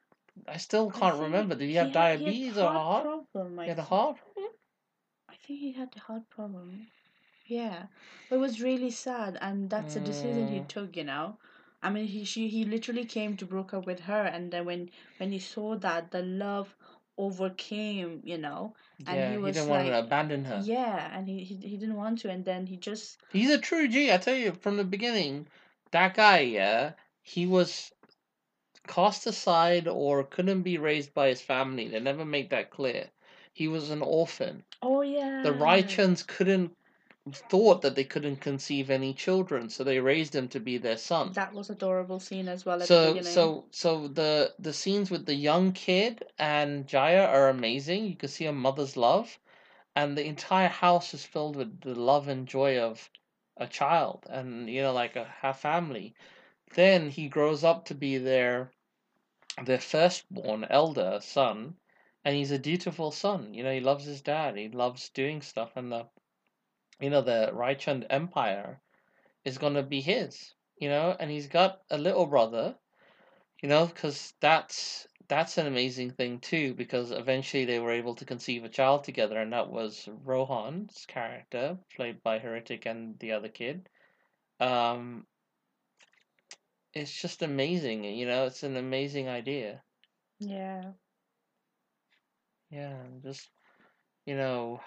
I still can't think remember. Did he have had- diabetes or heart? problem. I He had a heart problem? I think he had a heart problem. Yeah, but it was really sad, and that's a decision he Mm. took. You know, I mean, he she he literally came to broke up with her, and then when when he saw that the love overcame, you know, and yeah, he he, was didn't want to like, abandon her. yeah, and he, he he didn't want to, and then he just He's a true G. I tell you from the beginning, that guy, yeah, he was cast aside or couldn't be raised by his family. They never make that clear. He was an orphan. oh yeah, The Raichands couldn't thought that they couldn't conceive any children, so they raised him to be their son. that was adorable scene as well so so so the the scenes with the young kid and Jaya are amazing. You can see a mother's love, and the entire house is filled with the love and joy of a child, and you know like a half family. Then he grows up to be their their firstborn elder son, and he's a dutiful son. You know he loves his dad. He loves doing stuff, and the you know the Raichand Empire is gonna be his. You know, and he's got a little brother you know because that's that's an amazing thing too because eventually they were able to conceive a child together and that was rohan's character played by Hrithik and the other kid um it's just amazing you know it's an amazing idea yeah, yeah just you know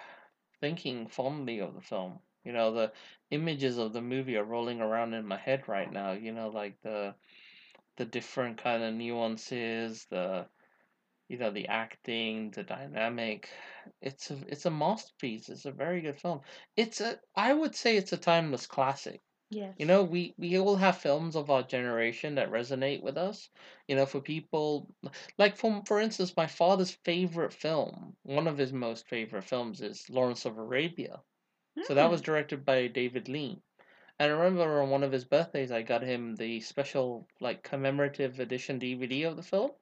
thinking fondly of the film you know the images of the movie are rolling around in my head right now you know like the the different kind of nuances, the you know the acting, the dynamic. It's a it's a masterpiece. It's a very good film. It's a I would say it's a timeless classic. Yes. You know, we we all have films of our generation that resonate with us. You know, for people like for for instance, my father's favorite film, one of his most favorite films is Lawrence of Arabia. So that was Mm. directed by David Lean. And I remember on one of his birthdays, I got him the special, like, commemorative edition DVD of the film,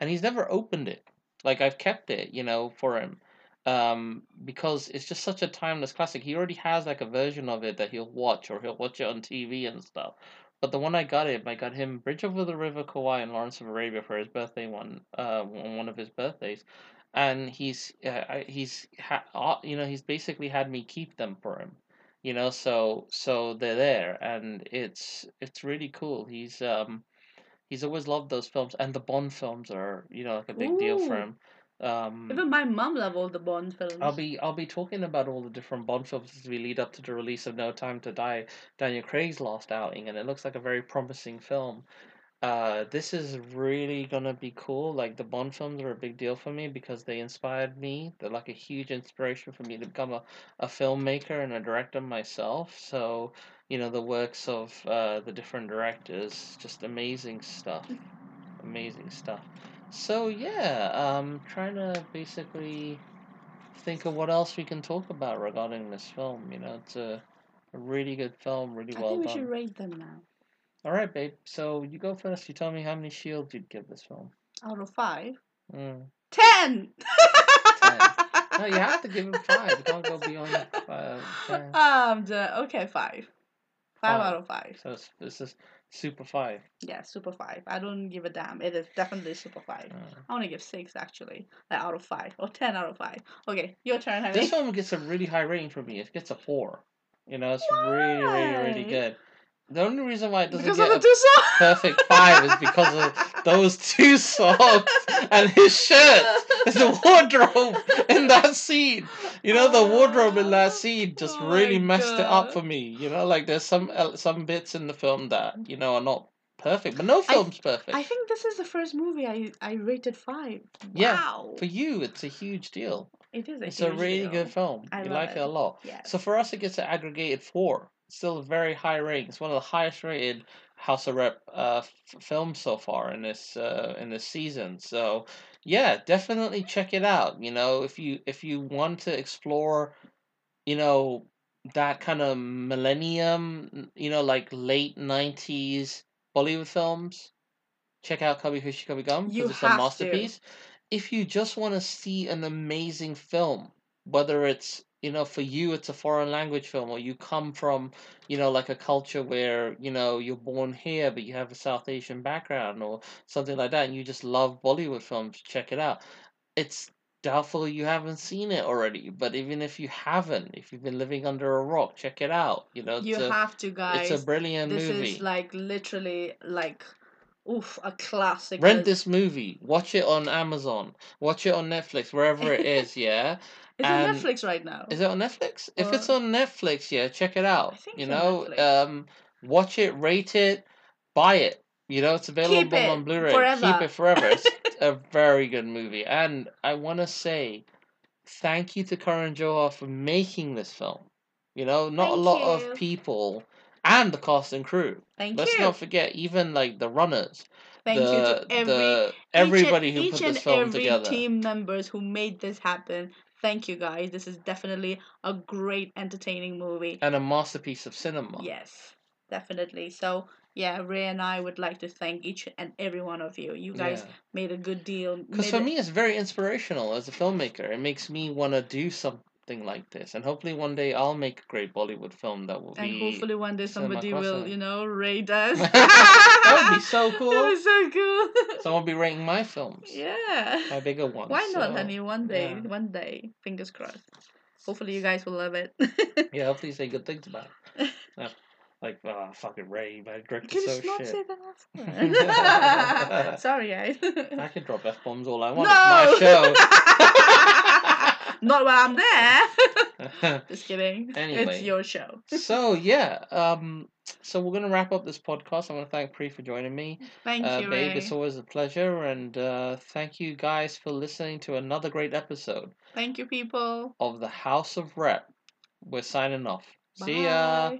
and he's never opened it. Like, I've kept it, you know, for him, um, because it's just such a timeless classic. He already has, like, a version of it that he'll watch, or he'll watch it on TV and stuff. But the one I got him, I got him Bridge Over the River Kwai and Lawrence of Arabia for his birthday one, uh, on one of his birthdays. And he's, uh, he's, ha- you know, he's basically had me keep them for him you know. So so they're there, and it's it's really cool. He's um he's always loved those films, and the Bond films are you know like a big deal for him. Um, Even my mum loved all the Bond films. I'll be I'll be talking about all the different Bond films as we lead up to the release of No Time to Die, Daniel Craig's last outing, and it looks like a very promising film. Uh, this is really gonna be cool. Like the Bond films are a big deal for me because they inspired me. They're like a huge inspiration for me to become a, a filmmaker and a director myself. So, you know, the works of uh, the different directors, just amazing stuff. Amazing stuff. So yeah, um, trying to basically think of what else we can talk about regarding this film. You know, it's a, a really good film, really I well think we done. should rate them now. All right, babe. So you go first. You tell me how many shields you'd give this film. Out of five. Mm. Ten! No, you have to give it five. You can't go beyond uh, ten. um, the, okay, five. Five Five. out of five. So it's, this is super five. Yeah, super five. I don't give a damn. It is definitely super five. Uh, I want to give six actually, like out of five or ten out of five. Okay, your turn, honey. this film gets a really high rating for me. It gets a four. You know, it's really, really, really good. The only reason why it doesn't because get of a the two songs. perfect five is because of those two songs and his shirt. There's a wardrobe in that scene. You know, the wardrobe in that scene just Oh really messed it up for me. You know, like there's some uh, some bits in the film that you know are not perfect, but no I- film's perfect. I think this is the first movie I I rated five. Yeah, Wow. For you, it's a huge deal. it is a It's a really deal. good film. I you like it. it. a lot. So for us, it gets an aggregated four. Still a very high rating. It's one of the highest rated House of Rep uh, f- films so far in this uh, in this season. So yeah, definitely check it out. You know, if you if you want to explore, you know, that kind of millennium, you know, like late nineties Bollywood films, check out Kabhi Khushi Kabhie Gham because it's a have to. masterpiece. If you just want to see an amazing film, whether it's you know for you it's a foreign language film or you come from you know like a culture where you know you're born here but you have a south asian background or something like that and you just love bollywood films check it out. It's doubtful you haven't seen it already but even if you haven't if you've been living under a rock check it out. You know You a, have to, guys. it's a brilliant this movie. is like literally like, oof, a classic. rent this movie watch it on amazon watch it on netflix wherever it is yeah It's on and- Netflix right now. Is it on Netflix? if it's on Netflix, yeah, check it out. think you know, um, watch it, rate it, buy it. You know, it's available it on Blu-ray. forever. Keep it forever. It's a very good movie, and I want to say thank you to Karan Johar for making this film. You know, not a lot you. of people and the cast and crew. Thank Let's you. not forget, even like the runners, Thank the, you to every the everybody and, who put this film every together. team members who made this happen. Thank you guys. This is definitely a great entertaining movie. And a masterpiece of cinema. Yes, definitely. So yeah, Ray and I would like to thank each and every one of you. You guys Yeah. made a good deal. Because for it- me, it's very inspirational as a filmmaker. It makes me want to do something like this, and hopefully one day I'll make a great Bollywood film that will and be. hopefully one day somebody will, you know, rate us. that would be so That cool. would be so cool. Someone will be rating my films, yeah. my bigger ones. Why not, so, honey? One day, yeah. one day. Fingers crossed. Hopefully, you guys will love it. Yeah, hopefully you say good things about it. Yeah, like, ah, fucking Ray, my Can you so not shit. say that last Sorry, guys. I can drop f bombs all I want. no. It's my not while I'm there. Just kidding. Anyway. It's your show. so yeah, um, so we're gonna wrap up this podcast. I want to thank Pri for joining me. Thank Uh, you, babe, Ray. it's always a pleasure, and uh, thank you guys for listening to another great episode Thank you, people. of the House of Rep. We're signing off. See ya. Bye.